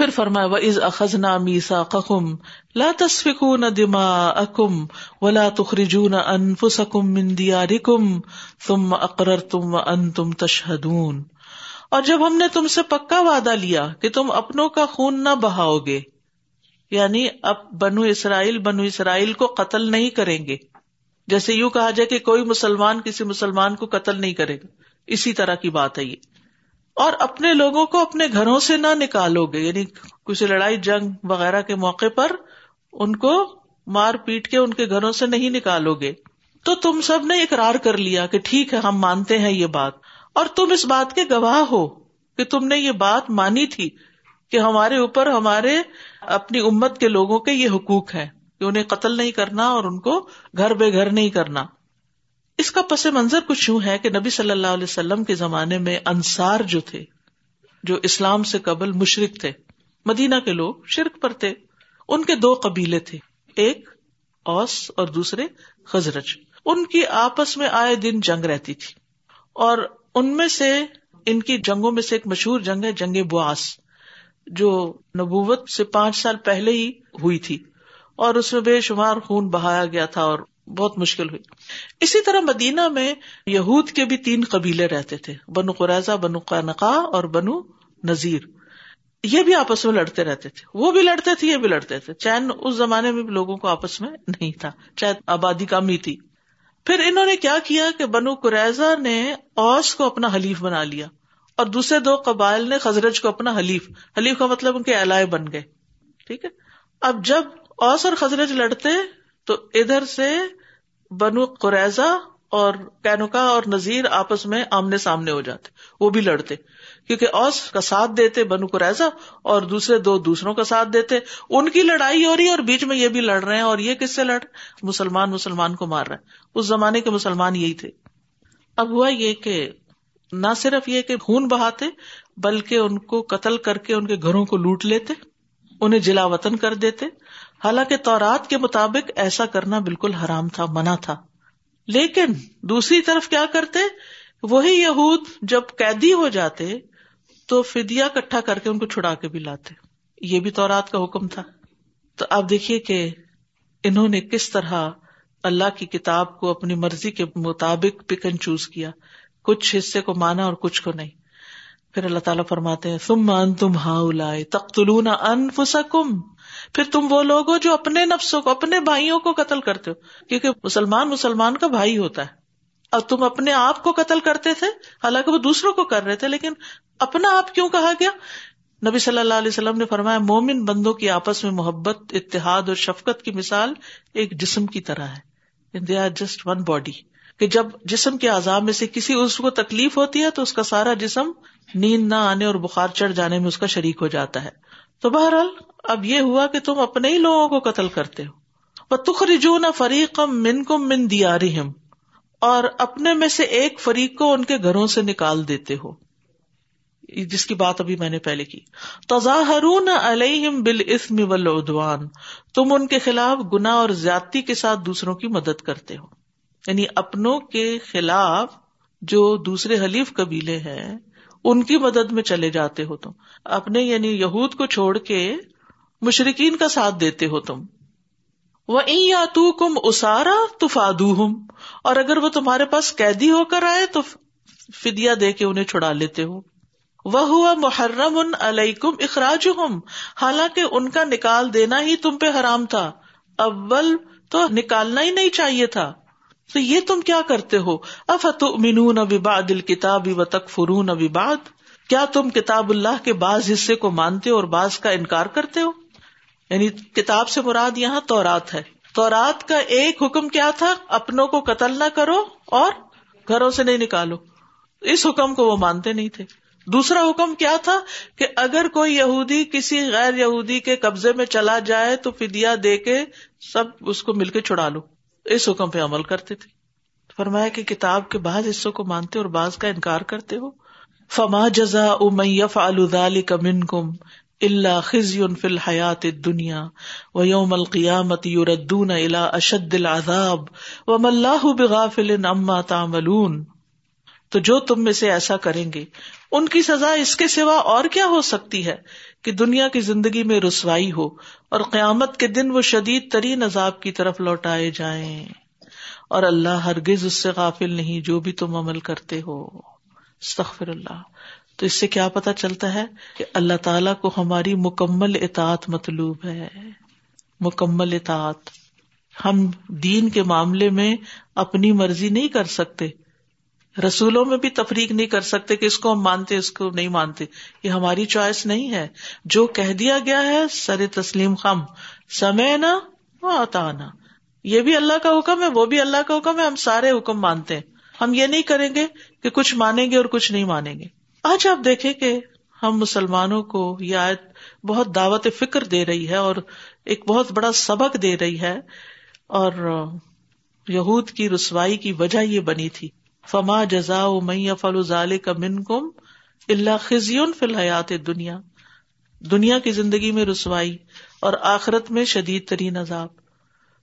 پھر فرمایا و از اخذنا میسا کم لا تصفکون دما اکم ولا تخرجون انفسکم من دیارکم ثم اقررتم وانتم تشہدون اور جب ہم نے تم سے پکا وعدہ لیا کہ تم اپنوں کا خون نہ بہاؤ گے یعنی اب بنو اسرائیل بنو اسرائیل کو قتل نہیں کریں گے۔ جیسے یوں کہا جائے کہ کوئی مسلمان کسی مسلمان کو قتل نہیں کرے گا۔ اسی طرح کی بات ہے یہ۔ اور اپنے لوگوں کو اپنے گھروں سے نہ نکالو گے یعنی کسی لڑائی، جنگ وغیرہ کے موقع پر ان کو مار پیٹ کے ان کے گھروں سے نہیں نکالو گے۔ تو تم سب نے اقرار کر لیا کہ ٹھیک ہے، ہم مانتے ہیں یہ بات۔ اور تم اس بات کے گواہ ہو کہ تم نے یہ بات مانی تھی کہ ہمارے اوپر، ہمارے اپنی امت کے لوگوں کے یہ حقوق ہے کہ انہیں قتل نہیں کرنا اور ان کو گھر بے گھر نہیں کرنا۔ اس کا پس منظر کچھ یوں ہے کہ نبی صلی اللہ علیہ وسلم کے زمانے میں انصار جو تھے، جو اسلام سے قبل مشرق تھے، مدینہ کے لوگ شرک پر تھے، ان کے دو قبیلے تھے، ایک اوس اور دوسرے خزرج۔ ان کی آپس میں آئے دن جنگ رہتی تھی۔ اور ان میں سے ان کی جنگوں میں سے ایک مشہور جنگ ہے، جنگ بواس جو نبوت سے پانچ سال پہلے ہی ہوئی تھی۔ اور اس میں بے شمار خون بہایا گیا تھا اور بہت مشکل ہوئی۔ اسی طرح مدینہ میں یہود کے بھی تین قبیلے رہتے تھے، بنو قریضہ بنو قنقا اور بنو نذیر۔ یہ بھی آپس میں لڑتے رہتے تھے۔ وہ بھی لڑتے تھے، یہ بھی لڑتے تھے۔ چین اس زمانے میں بھی لوگوں کو آپس میں نہیں تھا چاہے آبادی کم ہی تھی۔ پھر انہوں نے کیا کیا کہ بنو قریضہ نے اوس کو اپنا حلیف بنا لیا اور دوسرے دو قبائل نے خزرج کو اپنا حلیف۔ حلیف کا مطلب ان کے علائے بن گئے، ٹھیک ہے۔ اب جب اوس اور خزرج لڑتے تو ادھر سے بنو قریضہ اور کینوکا اور نذیر آپس میں آمنے سامنے ہو جاتے، وہ بھی لڑتے۔ کیونکہ اوس کا ساتھ دیتے بنو قریضہ اور دوسرے دو دوسروں کا ساتھ دیتے۔ ان کی لڑائی ہو رہی ہے اور بیچ میں یہ بھی لڑ رہے ہیں اور یہ کس سے لڑ مسلمان مسلمان کو مار رہے ہیں۔ اس زمانے کے مسلمان یہی تھے۔ اب ہوا یہ کہ نہ صرف یہ کہ خون بہاتے، بلکہ ان کو قتل کر کے ان کے گھروں کو لوٹ لیتے، انہیں جلا وطن کر دیتے۔ حالانکہ تورات کے مطابق ایسا کرنا بالکل حرام تھا، منع تھا۔ لیکن دوسری طرف کیا کرتے؟ وہی یہود جب قیدی ہو جاتے تو فدیا کٹھا کر کے ان کو چھڑا کے بھی لاتے۔ یہ بھی تورات کا حکم تھا۔ تو آپ دیکھیے کہ انہوں نے کس طرح اللہ کی کتاب کو اپنی مرضی کے مطابق پک اینڈ چوز کیا۔ کچھ حصے کو مانا اور کچھ کو نہیں۔ پھر اللہ تعالیٰ فرماتے ہیں تم ان تم ہاؤ لائے تختلون انفسکم پھر تم وہ لوگ ہو جو اپنے نفسوں کو، اپنے بھائیوں کو قتل کرتے ہو۔ کیونکہ مسلمان مسلمان کا بھائی ہوتا ہے۔ اور تم اپنے آپ کو قتل کرتے تھے، حالانکہ وہ دوسروں کو کر رہے تھے، لیکن اپنا آپ کیوں کہا گیا؟ نبی صلی اللہ علیہ وسلم نے فرمایا، مومن بندوں کی آپس میں محبت، اتحاد اور شفقت کی مثال ایک جسم کی طرح ہے۔ They are just one body کہ جب جسم کے عذاب میں سے کسی اس کو تکلیف ہوتی ہے، تو اس کا سارا جسم نیند نہ آنے اور بخار چڑھ جانے میں اس کا شریک ہو جاتا ہے۔ تو بہرحال اب یہ ہوا کہ تم اپنے ہی لوگوں کو قتل کرتے ہو۔ وہ تخ نہ فریق من کم من دیا اور اپنے میں سے ایک فریق کو ان کے گھروں سے نکال دیتے ہو۔ جس کی بات ابھی میں نے پہلے کی۔ تظاہرون علیہم بالاسم والعدوان۔ تم ان کے خلاف گنا اور زیادتی کے ساتھ دوسروں کی مدد کرتے ہو۔ یعنی اپنوں کے خلاف جو دوسرے حلیف قبیلے ہیں ان کی مدد میں چلے جاتے ہو تم۔ اپنے یعنی یہود کو چھوڑ کے مشرقین کا ساتھ دیتے ہو تم۔ وہ یا تو کم اسارا تو فادو ہوں اور اگر وہ تمہارے پاس قیدی ہو کر آئے تو فدیا دے کے انہیں چھڑا لیتے ہو۔ وہ ہوا محرم ان علیکم اخراج ہوں حالانکہ ان کا نکال دینا ہی تم پہ حرام تھا۔ اول تو نکالنا ہی نہیں چاہیے تھا۔ تو یہ تم کیا کرتے ہو؟ افت مینون اباد الکتاب و تک فرون اباد کیا تم کتاب اللہ کے بعض حصے کو مانتے ہو اور بعض کا انکار کرتے ہو؟ یعنی کتاب سے مراد یہاں تورات ہے۔ تورات کا ایک حکم کیا تھا؟ اپنوں کو قتل نہ کرو اور گھروں سے نہیں نکالو۔ اس حکم کو وہ مانتے نہیں تھے۔ دوسرا حکم کیا تھا؟ کہ اگر کوئی یہودی کسی غیر یہودی کے قبضے میں چلا جائے تو فدیا دے کے سب اس کو مل کے چھڑا لو۔ اس حکم پہ عمل کرتے تھے۔ فرمایا کہ کتاب کے بعض حصوں کو مانتے اور بعض کا انکار کرتے ہو۔ فما جزا امیف الدال کمن کم اللہ خزی فی الحیات دنیا و یوم القیامت یوردون الا اشد العذاب و ملاح بغافل اما تعملون۔ تو جو تم میں سے ایسا کریں گے، ان کی سزا اس کے سوا اور کیا ہو سکتی ہے کہ دنیا کی زندگی میں رسوائی ہو اور قیامت کے دن وہ شدید ترین عذاب کی طرف لوٹائے جائیں۔ اور اللہ ہرگز اس سے غافل نہیں جو بھی تم عمل کرتے ہو۔ استغفر اللہ۔ تو اس سے کیا پتا چلتا ہے کہ اللہ تعالی کو ہماری مکمل اطاعت مطلوب ہے۔ مکمل اطاعت۔ ہم دین کے معاملے میں اپنی مرضی نہیں کر سکتے۔ رسولوں میں بھی تفریق نہیں کر سکتے کہ اس کو ہم مانتے اس کو نہیں مانتے۔ یہ ہماری چوائس نہیں ہے۔ جو کہہ دیا گیا ہے، سر تسلیم خم۔ سمے نا وہ آتا یہ بھی اللہ کا حکم ہے، وہ بھی اللہ کا حکم ہے، ہم سارے حکم مانتے ہیں۔ ہم یہ نہیں کریں گے کہ کچھ مانیں گے اور کچھ نہیں مانیں گے۔ آج آپ دیکھیں کہ ہم مسلمانوں کو یہ آیت بہت دعوت فکر دے رہی ہے اور ایک بہت بڑا سبق دے رہی ہے۔ اور یہود کی رسوائی کی وجہ یہ بنی تھی۔ فما جزا مئی فل کا من کم اللہ خزیون فی الحیات دنیا دنیا کی زندگی میں رسوائی اور آخرت میں شدید ترین عذاب۔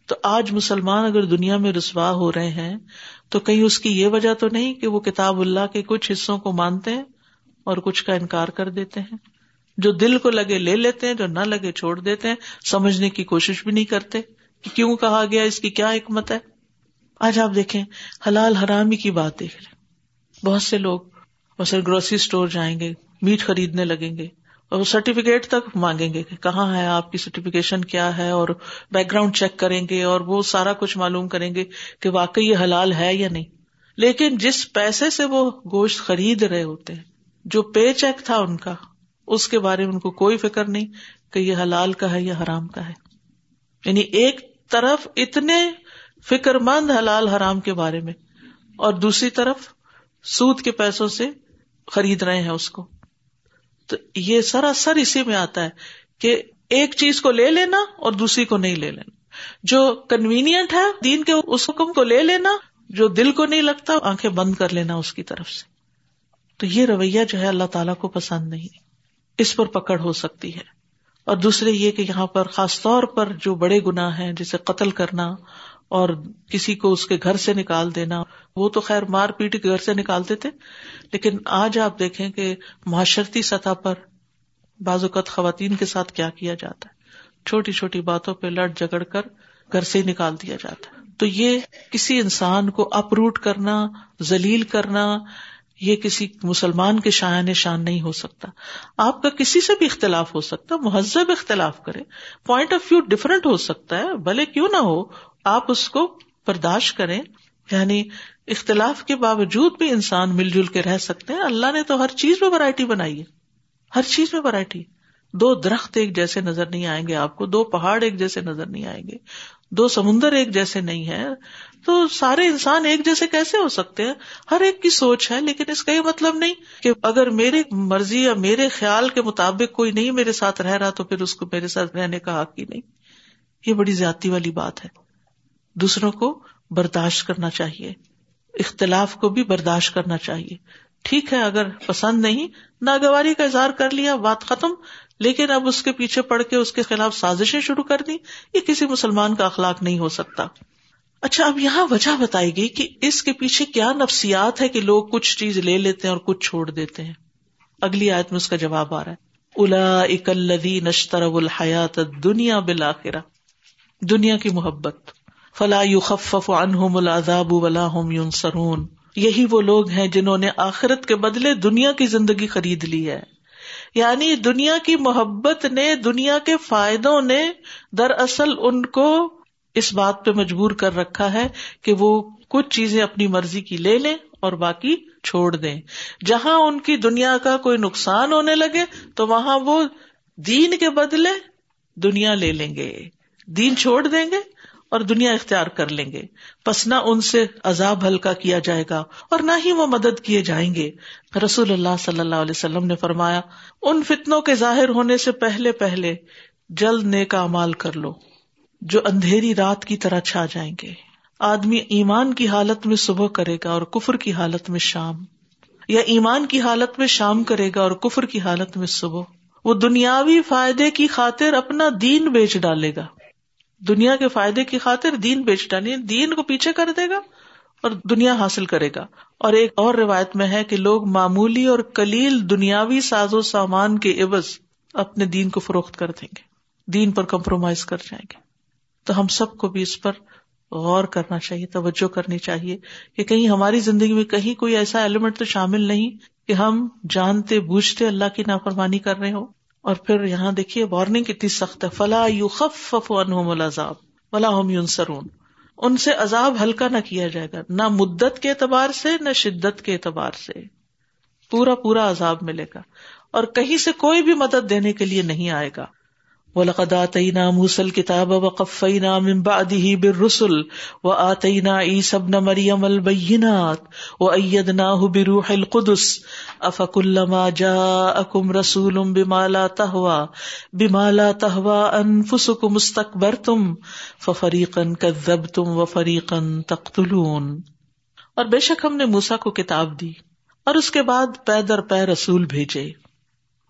تو آج مسلمان اگر دنیا میں رسوا ہو رہے ہیں، تو کہیں اس کی یہ وجہ تو نہیں کہ وہ کتاب اللہ کے کچھ حصوں کو مانتے ہیں اور کچھ کا انکار کر دیتے ہیں؟ جو دل کو لگے لے لیتے ہیں، جو نہ لگے چھوڑ دیتے ہیں، سمجھنے کی کوشش بھی نہیں کرتے کہ کیوں کہا گیا اس کی کیا حکمت ہے؟ آج آپ دیکھیں، حلال حرامی کی بات دیکھ لیں بہت سے لوگ مثلا گروسری اسٹور جائیں گے، میٹ خریدنے لگیں گے اور وہ سرٹیفکیٹ تک مانگیں گے کہ کہاں ہے، آپ کی سرٹیفکیشن کیا ہے اور بیک گراؤنڈ چیک کریں گے اور وہ سارا کچھ معلوم کریں گے کہ واقعی یہ حلال ہے یا نہیں۔ لیکن جس پیسے سے وہ گوشت خرید رہے ہوتے ہیں، جو پے چیک تھا ان کا، اس کے بارے میں ان کو کوئی فکر نہیں کہ یہ حلال کا ہے یا حرام کا ہے۔ یعنی ایک طرف اتنے فکر مند حلال حرام کے بارے میں۔ اور دوسری طرف سود کے پیسوں سے خرید رہے ہیں اس کو۔ تو یہ سراسر اسی میں آتا ہے کہ ایک چیز کو لے لینا اور دوسری کو نہیں لے لینا۔ جو کنوینئنٹ ہے دین کے اس حکم کو لے لینا، جو دل کو نہیں لگتا، آنکھیں بند کر لینا اس کی طرف سے۔ تو یہ رویہ جو ہے اللہ تعالیٰ کو پسند نہیں۔ اس پر پکڑ ہو سکتی ہے۔ اور دوسرے یہ کہ یہاں پر خاص طور پر جو بڑے گناہ ہیں، جسے قتل کرنا اور کسی کو اس کے گھر سے نکال دینا، وہ تو خیر مار پیٹ کے گھر سے نکالتے تھے لیکن آج آپ دیکھیں کہ معاشرتی سطح پر بعض اوقات خواتین کے ساتھ کیا کیا جاتا ہے۔ چھوٹی چھوٹی باتوں پہ لڑ جگڑ کر گھر سے نکال دیا جاتا ہے۔ تو یہ کسی انسان کو اپروٹ کرنا، ذلیل کرنا، یہ کسی مسلمان کے شاعن شان نہیں ہو سکتا۔ آپ کا کسی سے بھی اختلاف ہو سکتا، مہذب اختلاف کرے۔ پوائنٹ آف ویو ڈفرینٹ ہو سکتا ہے، بھلے کیوں نہ ہو آپ اس کو برداشت کریں۔ یعنی اختلاف کے باوجود بھی انسان مل جل کے رہ سکتے ہیں۔ اللہ نے تو ہر چیز میں ورائٹی بنائی ہے۔ ہر چیز میں ورائٹی دو درخت ایک جیسے نظر نہیں آئیں گے آپ کو۔ دو پہاڑ ایک جیسے نظر نہیں آئیں گے۔ دو سمندر ایک جیسے نہیں ہے تو سارے انسان ایک جیسے کیسے ہو سکتے ہیں؟ ہر ایک کی سوچ ہے، لیکن اس کا یہ مطلب نہیں کہ اگر میری مرضی یا میرے خیال کے مطابق کوئی نہیں میرے ساتھ رہ رہا تو پھر اس کو میرے ساتھ رہنے کا حق ہی نہیں۔ یہ بڑی زیادتی والی بات ہے۔ دوسروں کو برداشت کرنا چاہیے۔ اختلاف کو بھی برداشت کرنا چاہیے۔ ٹھیک ہے، اگر پسند نہیں، ناگواری کا اظہار کر لیا، بات ختم۔ لیکن اب اس کے پیچھے پڑ کے اس کے خلاف سازشیں شروع کر دی یہ کسی مسلمان کا اخلاق نہیں ہو سکتا۔ اچھا اب یہاں وجہ بتائی گئی کہ اس کے پیچھے کیا نفسیات ہے کہ لوگ کچھ چیز لے لیتے ہیں اور کچھ چھوڑ دیتے ہیں۔ اگلی آیت میں اس کا جواب آ رہا ہے۔ الا اکلدی نشتر الحیات دنیا بلاخرا دنیا کی محبت۔ فلا خف انہم العذاب ولا هم ينصرون یہی وہ لوگ ہیں جنہوں نے آخرت کے بدلے دنیا کی زندگی خرید لی ہے۔ یعنی دنیا کی محبت نے دنیا کے فائدوں نے دراصل ان کو اس بات پہ مجبور کر رکھا ہے کہ وہ کچھ چیزیں اپنی مرضی کی لے لیں اور باقی چھوڑ دیں۔ جہاں ان کی دنیا کا کوئی نقصان ہونے لگے تو وہاں وہ دین کے بدلے دنیا لے لیں گے۔ دین چھوڑ دیں گے اور دنیا اختیار کر لیں گے۔ پس نہ ان سے عذاب ہلکا کیا جائے گا اور نہ ہی وہ مدد کیے جائیں گے۔ رسول اللہ صلی اللہ علیہ وسلم نے فرمایا، ان فتنوں کے ظاہر ہونے سے پہلے پہلے جلد نیک امال کر لو، جو اندھیری رات کی طرح چھا جائیں گے۔ آدمی ایمان کی حالت میں صبح کرے گا اور کفر کی حالت میں شام۔ یا ایمان کی حالت میں شام کرے گا اور کفر کی حالت میں صبح۔ وہ دنیاوی فائدے کی خاطر اپنا دین بیچ ڈالے گا۔ دنیا کے فائدے کی خاطر دین بیچ ڈالے دین کو پیچھے کر دے گا اور دنیا حاصل کرے گا۔ اور ایک اور روایت میں ہے کہ لوگ معمولی اور کلیل دنیاوی ساز و سامان کے عوض اپنے دین کو فروخت کر دیں گے۔ دین پر کمپرومائز کر جائیں گے۔ تو ہم سب کو بھی اس پر غور کرنا چاہیے، توجہ کرنی چاہیے کہ کہیں ہماری زندگی میں کہیں کوئی ایسا ایلیمنٹ تو شامل نہیں کہ ہم جانتے، بوجھتے اللہ کی نافرمانی کر رہے ہو اور پھر یہاں دیکھیے وارننگ کتنی سخت ہے۔ فلا یو خف العذاب، ولا هم یونسرون ان سے عذاب ہلکا نہ کیا جائے گا، نہ مدت کے اعتبار سے، نہ شدت کے اعتبار سے۔ پورا پورا عذاب ملے گا۔ اور کہیں سے کوئی بھی مدد دینے کے لیے نہیں آئے گا۔ وَلَقَدْ آتَيْنَا مُوسَى الْكِتَابَ وَقَفَّيْنَا مِن بَعْدِهِ بِالرُّسُلِ وَآتَيْنَا عِيسَى ابْنَ مَرْيَمَ الْبَيِّنَاتِ وَأَيَّدْنَاهُ بِرُوحِ الْقُدُسِ أَفَكُلَّمَا جَاءَكُمْ رَسُولٌ بِمَا لَا تَهْوَى بِمَا لَا تَهْوَى أَنفُسُكُمُ اسْتَكْبَرْتُمْ فَفَرِيقًا كَذَّبْتُمْ وَفَرِيقًا تَقْتُلُونَ اور بے شک ہم نے موسیٰ کو کتاب دی اور اس کے بعد پے در پے رسول بھیجے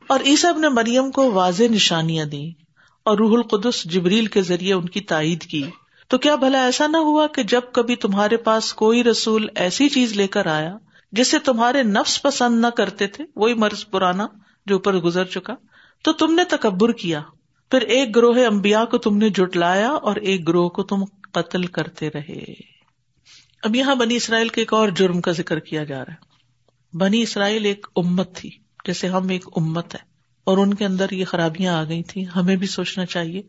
اور عیسیٰ ابن مریم کو واضح نشانیاں دی اور روح القدس جبریل کے ذریعے ان کی تائید کی۔ تو کیا بھلا ایسا نہ ہوا کہ جب کبھی تمہارے پاس کوئی رسول ایسی چیز لے کر آیا جسے تمہارے نفس پسند نہ کرتے تھے، وہی مرض پرانا جو اوپر گزر چکا، تو تم نے تکبر کیا۔ پھر ایک گروہ امبیا کو تم نے جٹلایا اور ایک گروہ کو تم قتل کرتے رہے۔ اب یہاں بنی اسرائیل کے ایک اور جرم کا ذکر کیا جا رہا ہے۔ بنی اسرائیل ایک امت تھی، جیسے ہم ایک امت ہے اور ان کے اندر یہ خرابیاں آ گئی تھی ہمیں بھی سوچنا چاہیے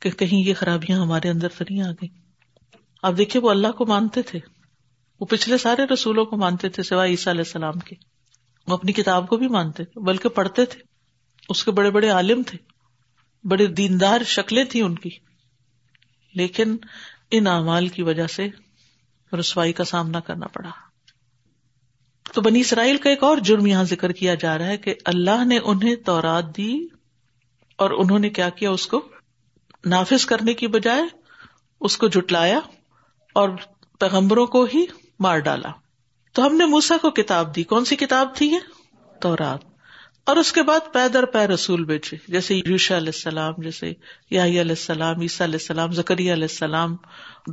کہ کہیں یہ خرابیاں ہمارے اندر تو نہیں آ گئی اب دیکھیے، وہ اللہ کو مانتے تھے۔ وہ پچھلے سارے رسولوں کو مانتے تھے، سوائے عیسیٰ علیہ السلام کے۔ وہ اپنی کتاب کو بھی مانتے تھے، بلکہ پڑھتے تھے۔ اس کے بڑے بڑے عالم تھے۔ بڑے دیندار شکلیں تھیں ان کی۔ لیکن ان اعمال کی وجہ سے رسوائی کا سامنا کرنا پڑا۔ تو بنی اسرائیل کا ایک اور جرم یہاں ذکر کیا جا رہا ہے کہ اللہ نے انہیں تورات دی اور انہوں نے کیا کیا اس کو؟ نافذ کرنے کی بجائے اس کو جٹلایا اور پیغمبروں کو ہی مار ڈالا۔ تو ہم نے موسا کو کتاب دی۔ کون سی کتاب تھی یہ؟ تورات۔ اور اس کے بعد پیدر پے رسول بیچے جیسے یوشا علیہ السلام، جیسے یاہی علیہ السلام، عیسیٰ علیہ السلام زکری علیہ السلام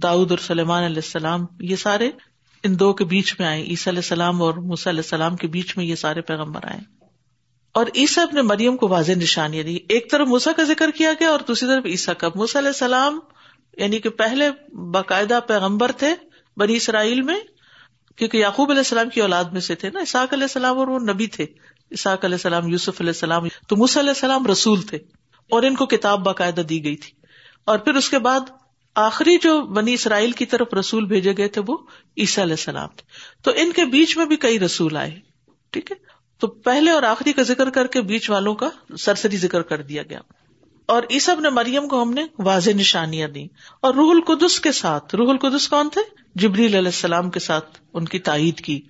داود اور سلیمان علیہ السلام، یہ سارے ان دو کے بیچ میں آئے عیسیٰ علیہ السلام اور موسیٰ علیہ السلام کے بیچ میں یہ سارے پیغمبر آئے اور عیسیٰ اپنے مریم کو واضح نشانیاں دی یعنی ایک طرف موسا کا ذکر کیا گیا اور دوسری طرف عیسیٰ کا۔ موسیٰ علیہ السلام یعنی کہ پہلے باقاعدہ پیغمبر تھے بنی اسرائیل میں، کیونکہ یعقوب علیہ السلام کی اولاد میں سے تھے نا اساق علیہ السلام اور وہ نبی تھے۔ اساق علیہ السلام، یوسف علیہ السلام، تو موسیٰ علیہ السلام رسول تھے اور ان کو کتاب باقاعدہ دی گئی تھی۔ اور پھر اس کے بعد آخری جو بنی اسرائیل کی طرف رسول بھیجے گئے تھے وہ عیسیٰ علیہ السلام تھے۔ تو ان کے بیچ میں بھی کئی رسول آئے، ٹھیک ہے؟ تو پہلے اور آخری کا ذکر کر کے بیچ والوں کا سرسری ذکر کر دیا گیا۔ اور عیسب نے مریم کو ہم نے واضح نشانیاں دی اور روح القدس کے ساتھ، روح القدس کون تھے؟ جبریل علیہ السلام کے ساتھ ان کی تائید کی۔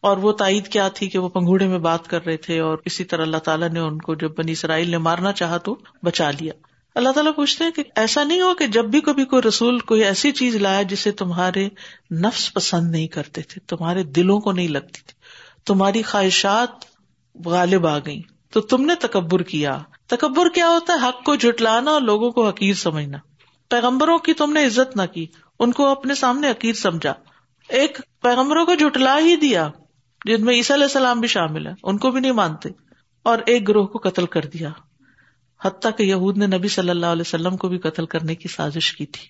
اور وہ تائید کیا تھی کہ وہ پنگوڑے میں بات کر رہے تھے اور اسی طرح اللہ تعالیٰ نے ان کو جب بنی اسرائیل نے مارنا چاہا تو بچا لیا۔ اللہ تعالیٰ پوچھتے ہیں کہ ایسا نہیں ہو کہ جب بھی کبھی کوئی رسول کوئی ایسی چیز لایا جسے تمہارے نفس پسند نہیں کرتے تھے، تمہارے دلوں کو نہیں لگتی تھی، تمہاری خواہشات غالب آ گئی تو تم نے تکبر کیا۔ تکبر کیا ہوتا ہے؟ حق کو جٹلانا اور لوگوں کو حقیر سمجھنا۔ پیغمبروں کی تم نے عزت نہ کی، ان کو اپنے سامنے حقیر سمجھا۔ ایک پیغمبروں کو جٹلا ہی دیا، جن میں عیسیٰ علیہ السلام بھی شامل ہے ان کو بھی نہیں مانتے، اور ایک گروہ کو قتل کر دیا۔ حتیٰ کہ یہود نے نبی صلی اللہ علیہ وسلم کو بھی قتل کرنے کی سازش کی تھی۔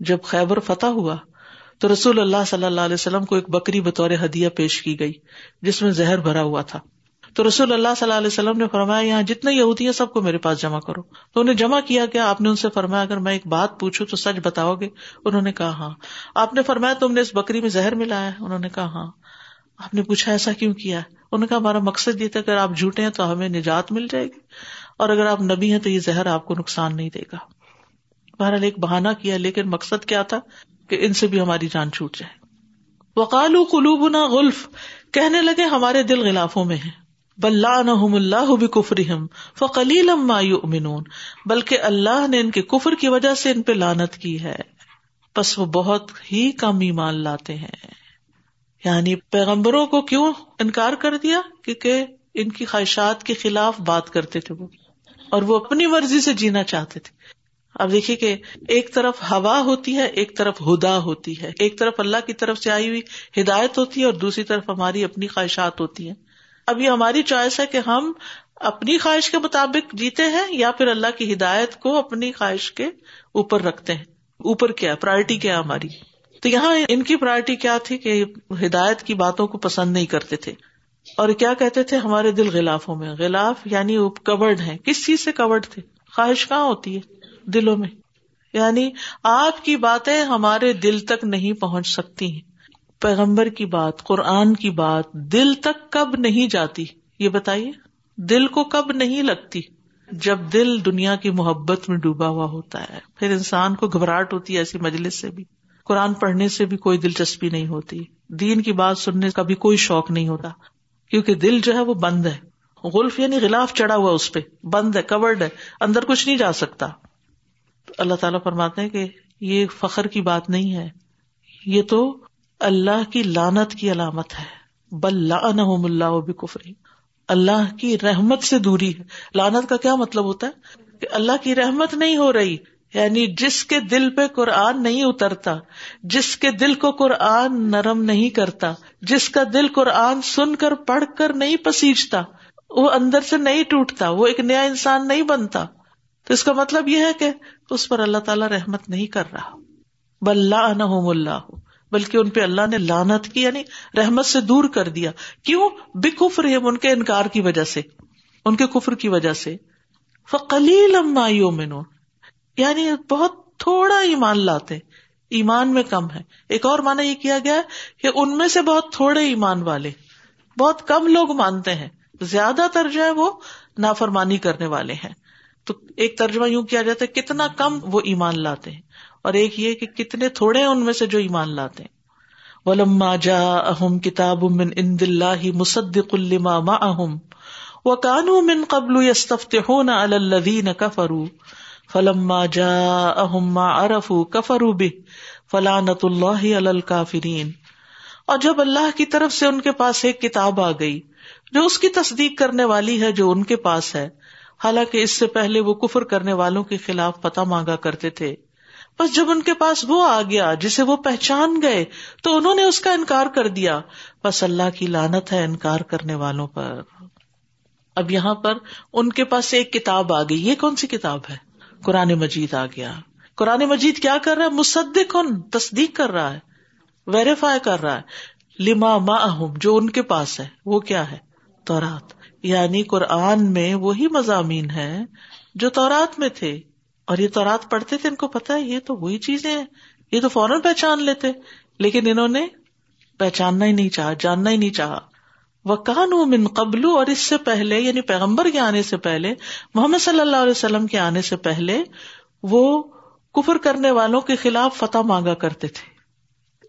جب خیبر فتح ہوا تو رسول اللہ صلی اللہ علیہ وسلم کو ایک بکری بطور ہدیہ پیش کی گئی، جس میں زہر بھرا ہوا تھا۔ تو رسول اللہ صلی اللہ علیہ وسلم نے فرمایا، یہاں جتنے یہودی ہیں، سب کو میرے پاس جمع کرو۔ تو انہیں جمع کیا گیا، آپ نے ان سے فرمایا، اگر میں ایک بات پوچھوں تو سچ بتاؤ گے؟ انہوں نے کہا ہاں۔ آپ نے فرمایا، تم نے اس بکری میں زہر ملایا انہوں نے کہا ہاں۔ آپ نے پوچھا، ایسا کیوں کیا انہوں نے کہا، ہمارا مقصد یہ تھا اگر آپ جھوٹے ہیں تو ہمیں نجات مل جائے گی۔ اور اگر آپ نبی ہیں تو یہ زہر آپ کو نقصان نہیں دے گا۔ بہرحال ایک بہانا کیا، لیکن مقصد کیا تھا کہ ان سے بھی ہماری جان چھوٹ جائے۔ وقال قلوب نہ غلف، کہنے لگے ہمارے دل غلافوں میں ہیں۔ بلانحم اللہ بھی کفرم فقلیل بلکہ اللہ نے ان کے کفر کی وجہ سے ان پہ لانت کی ہے۔ بس وہ بہت ہی کم ایمان لاتے ہیں۔ یعنی پیغمبروں کو کیوں انکار کر دیا؟ کیونکہ ان کی خواہشات کے خلاف بات کرتے تھے وہ۔ اور وہ اپنی مرضی سے جینا چاہتے تھے۔ اب دیکھیے کہ ایک طرف ہوا ہوتی ہے، ایک طرف ہدا ہوتی ہے۔ ایک طرف اللہ کی طرف سے آئی ہوئی ہدایت ہوتی ہے اور دوسری طرف ہماری اپنی خواہشات ہوتی ہیں۔ اب یہ ہماری چوائس ہے کہ ہم اپنی خواہش کے مطابق جیتے ہیں یا پھر اللہ کی ہدایت کو اپنی خواہش کے اوپر رکھتے ہیں۔ اوپر کیا پرائرٹی کیا ہماری؟ تو یہاں ان کی پرائرٹی کیا تھی کہ ہدایت کی باتوں کو پسند نہیں کرتے تھے۔ اور کیا کہتے تھے؟ ہمارے دل غلافوں میں. غلاف یعنی کورڈ ہے کس چیز سے کورڈ تھے؟ خواہش کہاں ہوتی ہے؟ دلوں میں. یعنی آپ کی باتیں ہمارے دل تک نہیں پہنچ سکتی ہیں. پیغمبر کی بات، قرآن کی بات دل تک کب نہیں جاتی؟ یہ بتائیے. دل کو کب نہیں لگتی؟ جب دل دنیا کی محبت میں ڈوبا ہوا ہوتا ہے. پھر انسان کو گھبراہٹ ہوتی ہے ایسی مجلس سے بھی. قرآن پڑھنے سے بھی کوئی دلچسپی نہیں ہوتی. دین کی بات سننے کا بھی کوئی شوق نہیں ہوتا. کیونکہ دل جو ہے وہ بند ہے۔ غلف یعنی غلاف چڑھا ہوا اس پہ، بند ہے کورڈ ہے، اندر کچھ نہیں جا سکتا۔ اللہ تعالیٰ فرماتے ہیں کہ یہ فخر کی بات نہیں ہے۔ یہ تو اللہ کی لانت کی علامت ہے۔ بل اللہ بکفری اللہ کی رحمت سے دوری ہے۔ لانت کا کیا مطلب ہوتا ہے؟ کہ اللہ کی رحمت نہیں ہو رہی۔ یعنی جس کے دل پہ قرآن نہیں اترتا، جس کے دل کو قرآن نرم نہیں کرتا، جس کا دل قرآن سن کر پڑھ کر نہیں پسیجتا، وہ اندر سے نہیں ٹوٹتا، وہ ایک نیا انسان نہیں بنتا۔ تو اس کا مطلب یہ ہے کہ اس پر اللہ تعالیٰ رحمت نہیں کر رہا۔ بل اللہ، بلکہ ان پہ اللہ نے لانت کی یعنی رحمت سے دور کر دیا۔ کیوں؟ بے بکفر ان کے انکار کی وجہ سے، ان کے کفر کی وجہ سے۔ فقلیل یعنی بہت تھوڑا ایمان لاتے ایمان میں کم ہے۔ ایک اور مانا یہ کیا گیا کہ ان میں سے بہت تھوڑے ایمان والے بہت کم لوگ مانتے ہیں۔ زیادہ تر جو ہے وہ نافرمانی کرنے والے ہیں۔ تو ایک ترجمہ یوں کیا جاتا ہے، کتنا کم وہ ایمان لاتے ہیں۔ اور ایک یہ کہ کتنے تھوڑے ہیں ان میں سے جو ایمان لاتے ہیں۔ ولما جا اہم کتاب من اند اللہ مصدق الما ما اہم و کانو من قبل یستفتحون علی الذین کفروا فلما جا اہم ما عرفوا کفروا به فلعنت اللہ علی الکافرین اور جب اللہ کی طرف سے ان کے پاس ایک کتاب آ گئی جو اس کی تصدیق کرنے والی ہے جو ان کے پاس ہے، حالانکہ اس سے پہلے وہ کفر کرنے والوں کے خلاف پتہ مانگا کرتے تھے۔ بس جب ان کے پاس وہ آ گیا جسے وہ پہچان گئے، تو انہوں نے اس کا انکار کر دیا۔ بس اللہ کی لانت ہے انکار کرنے والوں پر۔ اب یہاں پر ان کے پاس ایک کتاب آ گئی۔ یہ کون سی کتاب ہے؟ قرآن مجید آ گیا۔ قرآن مجید کیا کر رہا ہے؟ مصدق ان تصدیق کر رہا ہے ویریفائی کر رہا ہے۔ لما ما جو ان کے پاس ہے، وہ کیا ہے؟ تورات۔ یعنی قرآن میں وہی مضامین ہے جو تورات میں تھے۔ اور یہ تورات پڑھتے تھے، ان کو پتا ہے، یہ تو وہی چیزیں ہیں۔ یہ تو فوراً پہچان لیتے، لیکن انہوں نے پہچاننا ہی نہیں چاہا، جاننا ہی نہیں چاہا۔ وہ کہاں من قبل اور اس سے پہلے یعنی پیغمبر کے آنے سے پہلے، محمد صلی اللہ علیہ وسلم کے آنے سے پہلے، وہ کفر کرنے والوں کے خلاف فتح مانگا کرتے تھے۔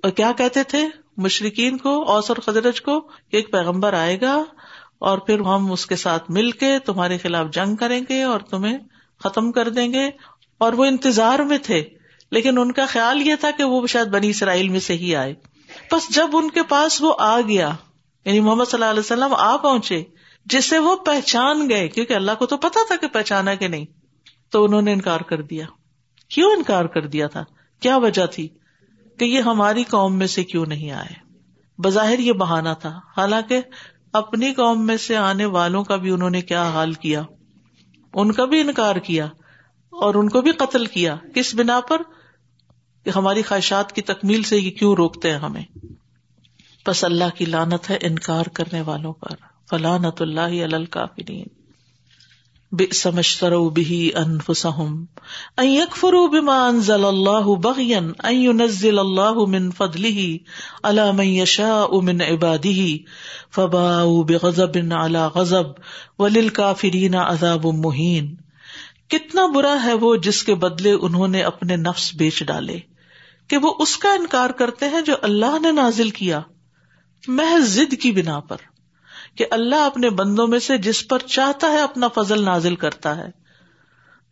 اور کیا کہتے تھے؟ مشرقین کو، اوس اور خدرج کو ایک پیغمبر آئے گا اور پھر ہم اس کے ساتھ مل کے تمہارے خلاف جنگ کریں گے اور تمہیں ختم کر دیں گے۔ اور وہ انتظار میں تھے، لیکن ان کا خیال یہ تھا کہ وہ شاید بنی اسرائیل میں سے ہی آئے۔ بس جب ان کے پاس وہ آ گیا یعنی محمد صلی اللہ علیہ وسلم آ پہنچے جسے وہ پہچان گئے، کیونکہ اللہ کو تو پتا تھا کہ پہچانا کہ نہیں۔ تو انہوں نے انکار کر دیا۔ کیوں انکار کر دیا تھا؟ کیا وجہ تھی؟ کہ یہ ہماری قوم میں سے کیوں نہیں آئے؟ بظاہر یہ بہانا تھا۔ حالانکہ اپنی قوم میں سے آنے والوں کا بھی انہوں نے کیا حال کیا؟ ان کا بھی انکار کیا اور ان کو بھی قتل کیا۔ کس بنا پر؟ کہ ہماری خواہشات کی تکمیل سے یہ کیوں روکتے ہیں ہمیں؟ بس اللہ کی لانت ہے انکار کرنے والوں پر۔ فلانت اللہ الکافرین۔ سمجھترو بھی انفسہم ان یکفروا بما انزل اللہ بغیا، ان ينزل اللہ من فضلہ علی من یشاء من عباده فباؤوا بغضب علی غضب۔ وللکافرین عذاب مہین۔ کتنا برا ہے وہ جس کے بدلے انہوں نے اپنے نفس بیچ ڈالے۔ کہ وہ اس کا انکار کرتے ہیں جو اللہ نے نازل کیا۔ محض ضد کی بنا پر کہ اللہ اپنے بندوں میں سے جس پر چاہتا ہے اپنا فضل نازل کرتا ہے،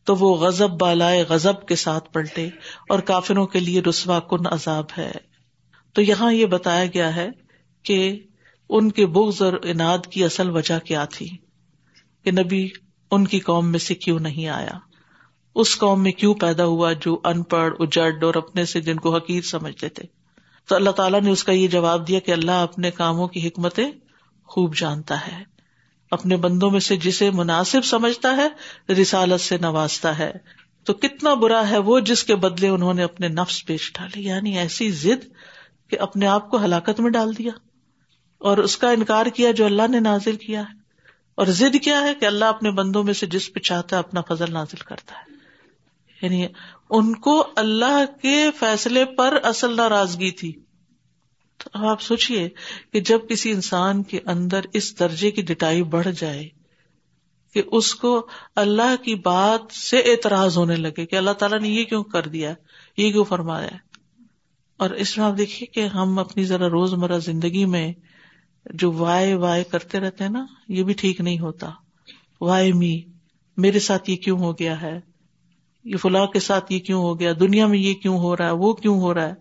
تو وہ غزب بالائے غزب کے ساتھ پلٹے اور کافروں کے لیے رسوا کن عذاب ہے۔ تو یہاں یہ بتایا گیا ہے کہ ان کے بغض اور اناد کی اصل وجہ کیا تھی کہ نبی ان کی قوم میں سے کیوں نہیں آیا؟ اس قوم میں کیوں پیدا ہوا جو ان پڑھ اجڈ اور اپنے سے جن کو حقیر سمجھتے تھے؟ تو اللہ تعالیٰ نے اس کا یہ جواب دیا کہ اللہ اپنے کاموں کی حکمتیں خوب جانتا ہے۔ اپنے بندوں میں سے جسے مناسب سمجھتا ہے، رسالت سے نوازتا ہے۔ تو کتنا برا ہے وہ جس کے بدلے انہوں نے اپنے نفس پیش ڈالے یعنی ایسی ضد کہ اپنے آپ کو ہلاکت میں ڈال دیا۔ اور اس کا انکار کیا جو اللہ نے نازل کیا ہے۔ اور ضد کیا ہے کہ اللہ اپنے بندوں میں سے جس پہ چاہتا ہے اپنا فضل نازل کرتا ہے۔ یعنی ان کو اللہ کے فیصلے پر اصل ناراضگی تھی۔ تو اب آپ سوچیے کہ جب کسی انسان کے اندر اس درجے کی ڈٹائی بڑھ جائے کہ اس کو اللہ کی بات سے اعتراض ہونے لگے کہ اللہ تعالیٰ نے یہ کیوں کر دیا، یہ کیوں فرمایا۔ اور اس میں آپ دیکھیے کہ ہم اپنی ذرا روز مرہ زندگی میں جو وائے وائے کرتے رہتے ہیں نا، یہ بھی ٹھیک نہیں ہوتا۔ وائے می، میرے ساتھ یہ کیوں ہو گیا ہے؟ یہ فلاح کے ساتھ یہ کیوں ہو گیا؟ دنیا میں یہ کیوں ہو رہا ہے؟ وہ کیوں ہو رہا ہے؟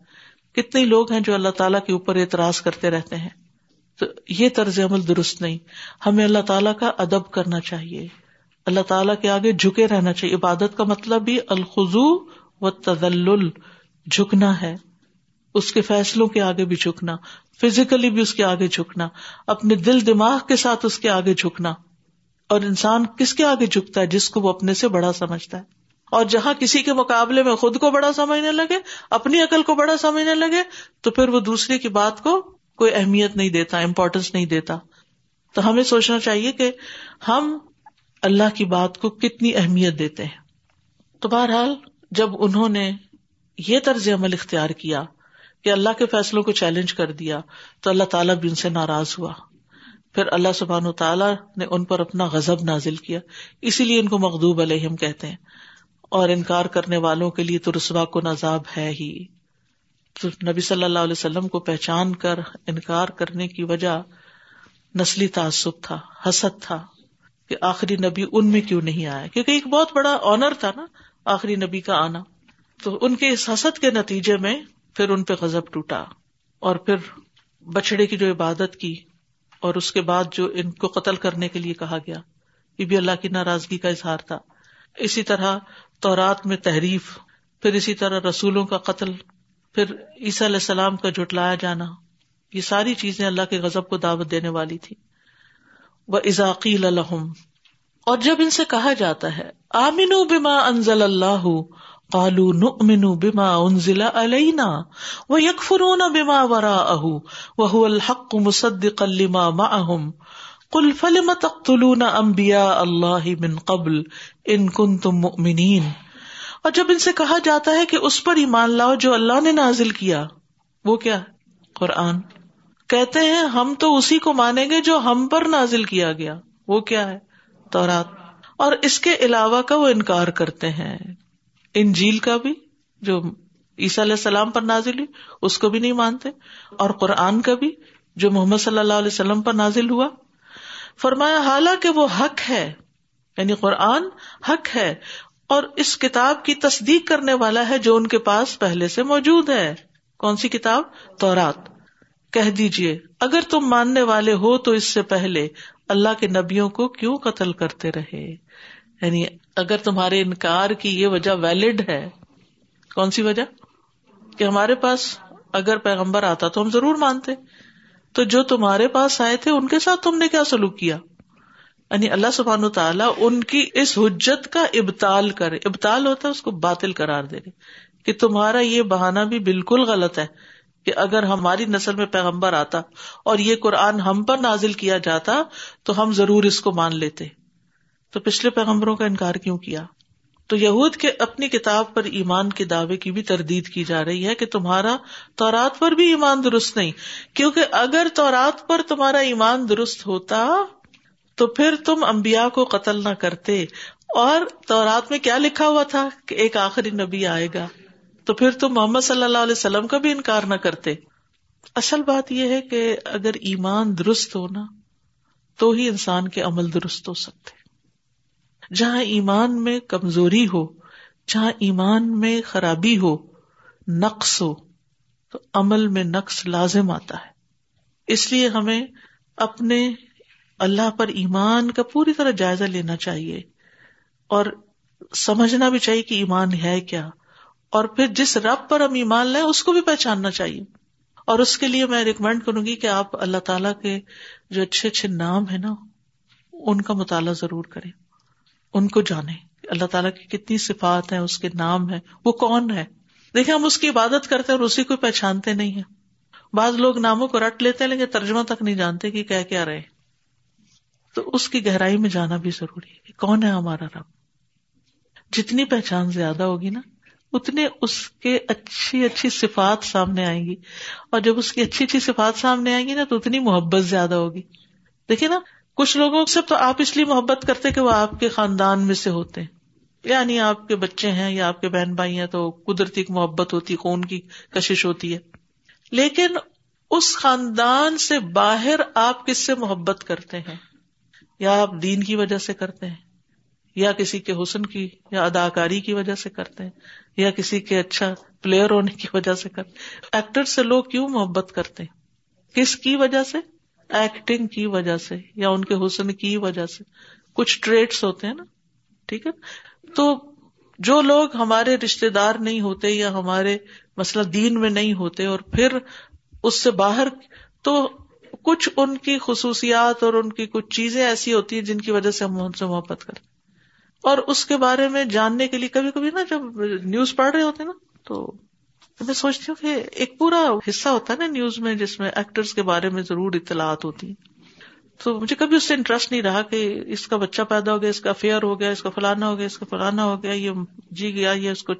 کتنے لوگ ہیں جو اللہ تعالیٰ کے اوپر اعتراض کرتے رہتے ہیں؟ تو یہ طرز عمل درست نہیں۔ ہمیں اللہ تعالیٰ کا ادب کرنا چاہیے۔ اللہ تعالیٰ کے آگے جھکے رہنا چاہیے۔ عبادت کا مطلب بھی الخضو و تدل جھکنا ہے۔ اس کے فیصلوں کے آگے بھی جھکنا۔ فزیکلی بھی اس کے آگے جھکنا۔ اپنے دل دماغ کے ساتھ اس کے آگے جھکنا۔ اور انسان کس کے آگے جھکتا ہے؟ جس کو وہ اپنے سے بڑا سمجھتا ہے۔ اور جہاں کسی کے مقابلے میں خود کو بڑا سمجھنے لگے، اپنی عقل کو بڑا سمجھنے لگے، تو پھر وہ دوسرے کی بات کو کوئی اہمیت نہیں دیتا امپورٹینس نہیں دیتا۔ تو ہمیں سوچنا چاہیے کہ ہم اللہ کی بات کو کتنی اہمیت دیتے ہیں۔ تو بہرحال جب انہوں نے یہ طرز عمل اختیار کیا کہ اللہ کے فیصلوں کو چیلنج کر دیا، تو اللہ تعالیٰ بھی ان سے ناراض ہوا۔ پھر اللہ سبحان و تعالیٰ نے ان پر اپنا غزب نازل کیا۔ اسی لیے ان کو مغدوب علیہم کہتے ہیں۔ اور انکار کرنے والوں کے لیے تو رسوا کو نذاب ہے ہی۔ تو نبی صلی اللہ علیہ وسلم کو پہچان کر انکار کرنے کی وجہ نسلی تعصب تھا، حسد تھا کہ آخری نبی ان میں کیوں نہیں آیا؟ کیونکہ ایک بہت بڑا آنر تھا نا آخری نبی کا آنا۔ تو ان کے اس حسد کے نتیجے میں پھر ان پہ غزب ٹوٹا اور پھر بچڑے کی جو عبادت کی اور اس کے بعد جو ان کو قتل کرنے کے لیے کہا گیا۔ یہ بھی اللہ کی ناراضگی کا اظہار تھا۔ اسی طرح تورات میں تحریف، پھر اسی طرح رسولوں کا قتل، پھر عیسی علیہ السلام کا جٹلایا جانا، یہ ساری چیزیں اللہ کے غزب کو دعوت دینے والی تھی۔ وہ ازاقی الحم اور جب ان سے کہا جاتا ہے آمین بما انزل اللہ قالو نؤمن بما انزل علینا و یکفرون بما وراءه وهو الحق مصدقا لما معهم کل فلم تختلون امبیا اللہ من قبل ان کن تم مؤمنین۔ اور جب ان سے کہا جاتا ہے کہ اس پر ایمان لاؤ جو اللہ نے نازل کیا، وہ کیا؟ قرآن۔ کہتے ہیں، ہم تو اسی کو مانیں گے جو ہم پر نازل کیا گیا۔ وہ کیا ہے؟ تورات۔ اور اس کے علاوہ کا وہ انکار کرتے ہیں۔ انجیل کا بھی، جو عیسیٰ علیہ السلام پر نازل ہوئی، اس کو بھی نہیں مانتے۔ اور قرآن کا بھی، جو محمد صلی اللہ علیہ وسلم پر نازل ہوا۔ فرمایا، حالانکہ وہ حق ہے یعنی قرآن حق ہے اور اس کتاب کی تصدیق کرنے والا ہے جو ان کے پاس پہلے سے موجود ہے۔ کون سی کتاب؟ تورات۔ کہہ دیجیے اگر تم ماننے والے ہو تو اس سے پہلے اللہ کے نبیوں کو کیوں قتل کرتے رہے؟ یعنی اگر تمہارے انکار کی یہ وجہ ویلڈ ہے، کون سی وجہ؟ کہ ہمارے پاس اگر پیغمبر آتا تو ہم ضرور مانتے۔ تو جو تمہارے پاس آئے تھے، ان کے ساتھ تم نے کیا سلوک کیا؟ یعنی اللہ سبحان تعالیٰ ان کی اس حجت کا ابتال کرے۔ ابتال ہوتا ہے اس کو باطل کرار دے کہ تمہارا یہ بہانا بھی بالکل غلط ہے کہ اگر ہماری نسل میں پیغمبر آتا اور یہ قرآن ہم پر نازل کیا جاتا تو ہم ضرور اس کو مان لیتے۔ تو پچھلے پیغمبروں کا انکار کیوں کیا؟ تو یہود کے اپنی کتاب پر ایمان کے دعوے کی بھی تردید کی جا رہی ہے کہ تمہارا تورات پر بھی ایمان درست نہیں۔ کیونکہ اگر تورات پر تمہارا ایمان درست ہوتا تو پھر تم امبیا کو قتل نہ کرتے۔ اور تورات میں کیا لکھا ہوا تھا کہ ایک آخری نبی آئے گا؟ تو پھر تم محمد صلی اللہ علیہ وسلم کا بھی انکار نہ کرتے۔ اصل بات یہ ہے کہ اگر ایمان درست ہونا تو ہی انسان کے عمل درست ہو سکتے۔ جہاں ایمان میں کمزوری ہو، جہاں ایمان میں خرابی ہو، نقص ہو، تو عمل میں نقص لازم آتا ہے۔ اس لیے ہمیں اپنے اللہ پر ایمان کا پوری طرح جائزہ لینا چاہیے اور سمجھنا بھی چاہیے کہ ایمان ہے کیا اور پھر جس رب پر ہم ایمان لیں اس کو بھی پہچاننا چاہیے اور اس کے لیے میں ریکمینڈ کروں گی کہ آپ اللہ تعالیٰ کے جو اچھے اچھے نام ہے نا، ان کا مطالعہ ضرور کریں، ان کو جانے اللہ تعالیٰ کی کتنی صفات ہیں، اس کے نام ہے وہ کون ہے؟ دیکھیں ہم اس کی عبادت کرتے اور اسی کو پہچانتے نہیں ہیں۔ بعض لوگ ناموں کو رٹ لیتے ہیں لیکن ترجمہ تک نہیں جانتے کہ کیا کیا رہے۔ تو اس کی گہرائی میں جانا بھی ضروری ہے کون ہے ہمارا رب؟ جتنی پہچان زیادہ ہوگی نا، اتنے اس کے اچھی اچھی صفات سامنے آئیں گی۔ اور جب اس کی اچھی اچھی صفات سامنے آئیں گی نا، تو اتنی محبت زیادہ ہوگی۔ دیکھیے نا، کچھ لوگوں سے تو آپ اس لیے محبت کرتے کہ وہ آپ کے خاندان میں سے ہوتے ہیں۔ یعنی آپ کے بچے ہیں یا آپ کے بہن بھائی ہیں تو قدرتی محبت ہوتی، خون کی کشش ہوتی ہے۔ لیکن اس خاندان سے باہر آپ کس سے محبت کرتے ہیں؟ یا آپ دین کی وجہ سے کرتے ہیں، یا کسی کے حسن کی یا اداکاری کی وجہ سے کرتے ہیں، یا کسی کے اچھا پلیئر ہونے کی وجہ سے کرتے ایکٹر سے لوگ کیوں محبت کرتے ہیں؟ کس کی وجہ سے؟ ایکٹنگ کی وجہ سے یا ان کے حسن کی وجہ سے؟ کچھ ٹریٹس ہوتے ہیں نا، ٹھیک ہے؟ تو جو لوگ ہمارے رشتے دار نہیں ہوتے یا ہمارے مسئلہ دین میں نہیں ہوتے اور پھر اس سے باہر، تو کچھ ان کی خصوصیات اور ان کی کچھ چیزیں ایسی ہوتی ہیں جن کی وجہ سے ہم ان سے محبت کرتے اور اس کے بارے میں جاننے کے لیے کبھی کبھی نا جب نیوز پڑھ رہے ہوتے نا، تو میں سوچتی ہوں کہ ایک پورا حصہ ہوتا ہے نا نیوز میں جس میں ایکٹرس کے بارے میں ضرور اطلاعات ہوتی ہیں۔ تو مجھے کبھی اس سے انٹرسٹ نہیں رہا کہ اس کا بچہ پیدا ہو گیا، اس کا افیئر ہو گیا، اس کا فلانا ہو گیا، اس کا فلانا ہو گیا، یہ جی گیا، یہ اس کو،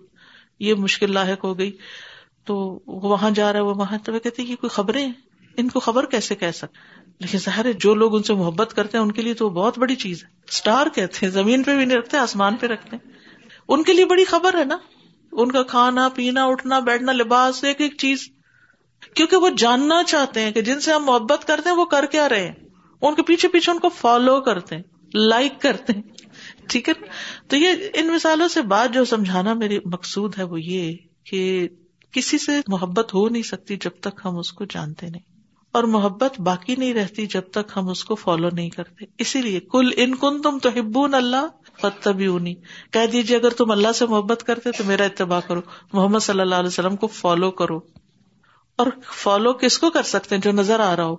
یہ مشکل لاحق ہو گئی۔ تو وہاں جا رہا ہے، وہ وہاں تو کہتے یہ کوئی خبریں ان کو خبر کیسے کہہ سکتے لیکن ظاہر ہے جو لوگ ان سے محبت کرتے ہیں ان کے لیے تو وہ بہت بڑی چیز ہے۔ اسٹار کہتے ہیں، زمین پہ بھی نہیں رکھتے، آسمان پہ رکھتے ہیں۔ ان کے لیے بڑی خبر ہے نا۔ ان کا کھانا، پینا، اٹھنا، بیٹھنا، لباس، ایک ایک چیز۔ کیونکہ وہ جاننا چاہتے ہیں کہ جن سے ہم محبت کرتے ہیں وہ کر کیا رہے ہیں۔ ان کے پیچھے پیچھے ان کو فالو کرتے ہیں لائک کرتے ہیں۔ ٹھیک ہے تو یہ ان مثالوں سے بات جو سمجھانا میری مقصود ہے وہ یہ کہ کسی سے محبت ہو نہیں سکتی جب تک ہم اس کو جانتے نہیں۔ اور محبت باقی نہیں رہتی جب تک ہم اس کو فالو نہیں کرتے۔ اسی لیے کل ان کن تم تو ہبون اللہ فتبی اونی کہہ دیجیے اگر تم اللہ سے محبت کرتے تو میرا اتباع کرو۔ محمد صلی اللہ علیہ وسلم کو فالو کرو۔ اور فالو کس کو کر سکتے ہیں جو نظر آ رہا ہو؟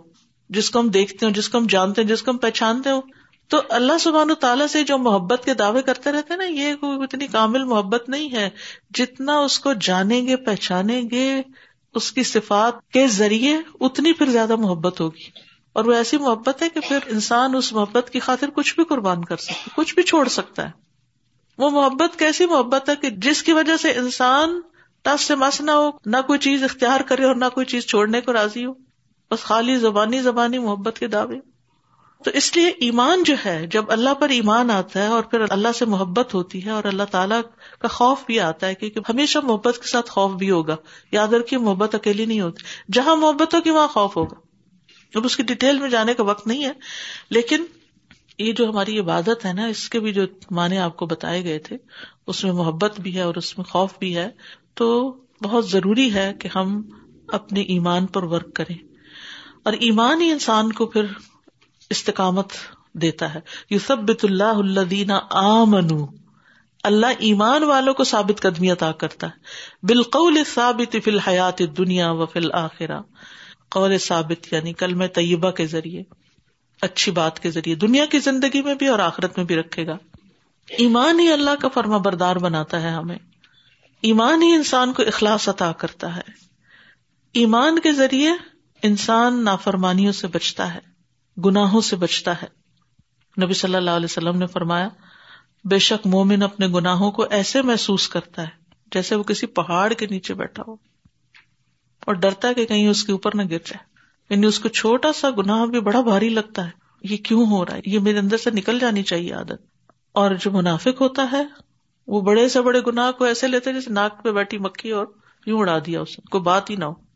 جس کو ہم دیکھتے ہو جس کو ہم جانتے ہیں، جس کو ہم پہچانتے ہو تو اللہ سبحان تعالیٰ سے جو محبت کے دعوے کرتے رہتے نا، یہ کوئی اتنی کامل محبت نہیں ہے۔ جتنا اس کو جانیں گے، پہچانیں گے اس کی صفات کے ذریعے اتنی پھر زیادہ محبت ہوگی۔ اور وہ ایسی محبت ہے کہ پھر انسان اس محبت کی خاطر کچھ بھی قربان کر سکتا کچھ بھی چھوڑ سکتا ہے۔ وہ محبت کیسی محبت ہے کہ جس کی وجہ سے انسان ٹس سے مس نہ ہو، نہ کوئی چیز اختیار کرے اور نہ کوئی چیز چھوڑنے کو راضی ہو۔ بس خالی زبانی زبانی محبت کے دعوے۔ تو اس لیے ایمان جو ہے، جب اللہ پر ایمان آتا ہے اور پھر اللہ سے محبت ہوتی ہے اور اللہ تعالیٰ کا خوف بھی آتا ہے، کیونکہ ہمیشہ محبت کے ساتھ خوف بھی ہوگا۔ یاد رکھیے، محبت اکیلی نہیں ہوتی۔ جہاں محبت ہوگی، وہاں خوف ہوگا۔ اب اس کی ڈیٹیل میں جانے کا وقت نہیں ہے، لیکن یہ جو ہماری عبادت ہے نا، اس کے بھی جو معنی آپ کو بتائے گئے تھے، اس میں محبت بھی ہے اور اس میں خوف بھی ہے۔ تو بہت ضروری ہے کہ ہم اپنے ایمان پر ورک کریں۔ اور ایمان ہی انسان کو پھر استقامت دیتا ہے۔ یو سب بت اللہ اللہ آمنو۔ اللہ ایمان والوں کو ثابت قدمی عطا کرتا ہے۔ بالقول ثابت فی الحیات دنیا و فی الآخرہ قول ثابت یعنی کل میں طیبہ کے ذریعے، اچھی بات کے ذریعے۔ دنیا کی زندگی میں بھی اور آخرت میں بھی رکھے گا۔ ایمان ہی اللہ کا فرما بردار بناتا ہے ہمیں۔ ایمان ہی انسان کو اخلاص عطا کرتا ہے۔ ایمان کے ذریعے انسان نافرمانیوں سے بچتا ہے۔ گناہوں سے بچتا ہے۔ نبی صلی اللہ علیہ وسلم نے فرمایا، بے شک مومن اپنے گناہوں کو ایسے محسوس کرتا ہے جیسے وہ کسی پہاڑ کے نیچے بیٹھا ہو۔ اور ڈرتا ہے کہ کہیں اس کے اوپر نہ گر جائے۔ یعنی اس کو چھوٹا سا گناہ بھی بڑا بھاری لگتا ہے۔ یہ کیوں ہو رہا ہے؟ یہ میرے اندر سے نکل جانی چاہیے عادت۔ اور جو منافق ہوتا ہے، وہ بڑے سے بڑے گناہ کو ایسے لیتے جیسے ناک پہ بیٹھی مکھی اور یوں اڑا دیا اس کوئی بات ہی نہ ہو۔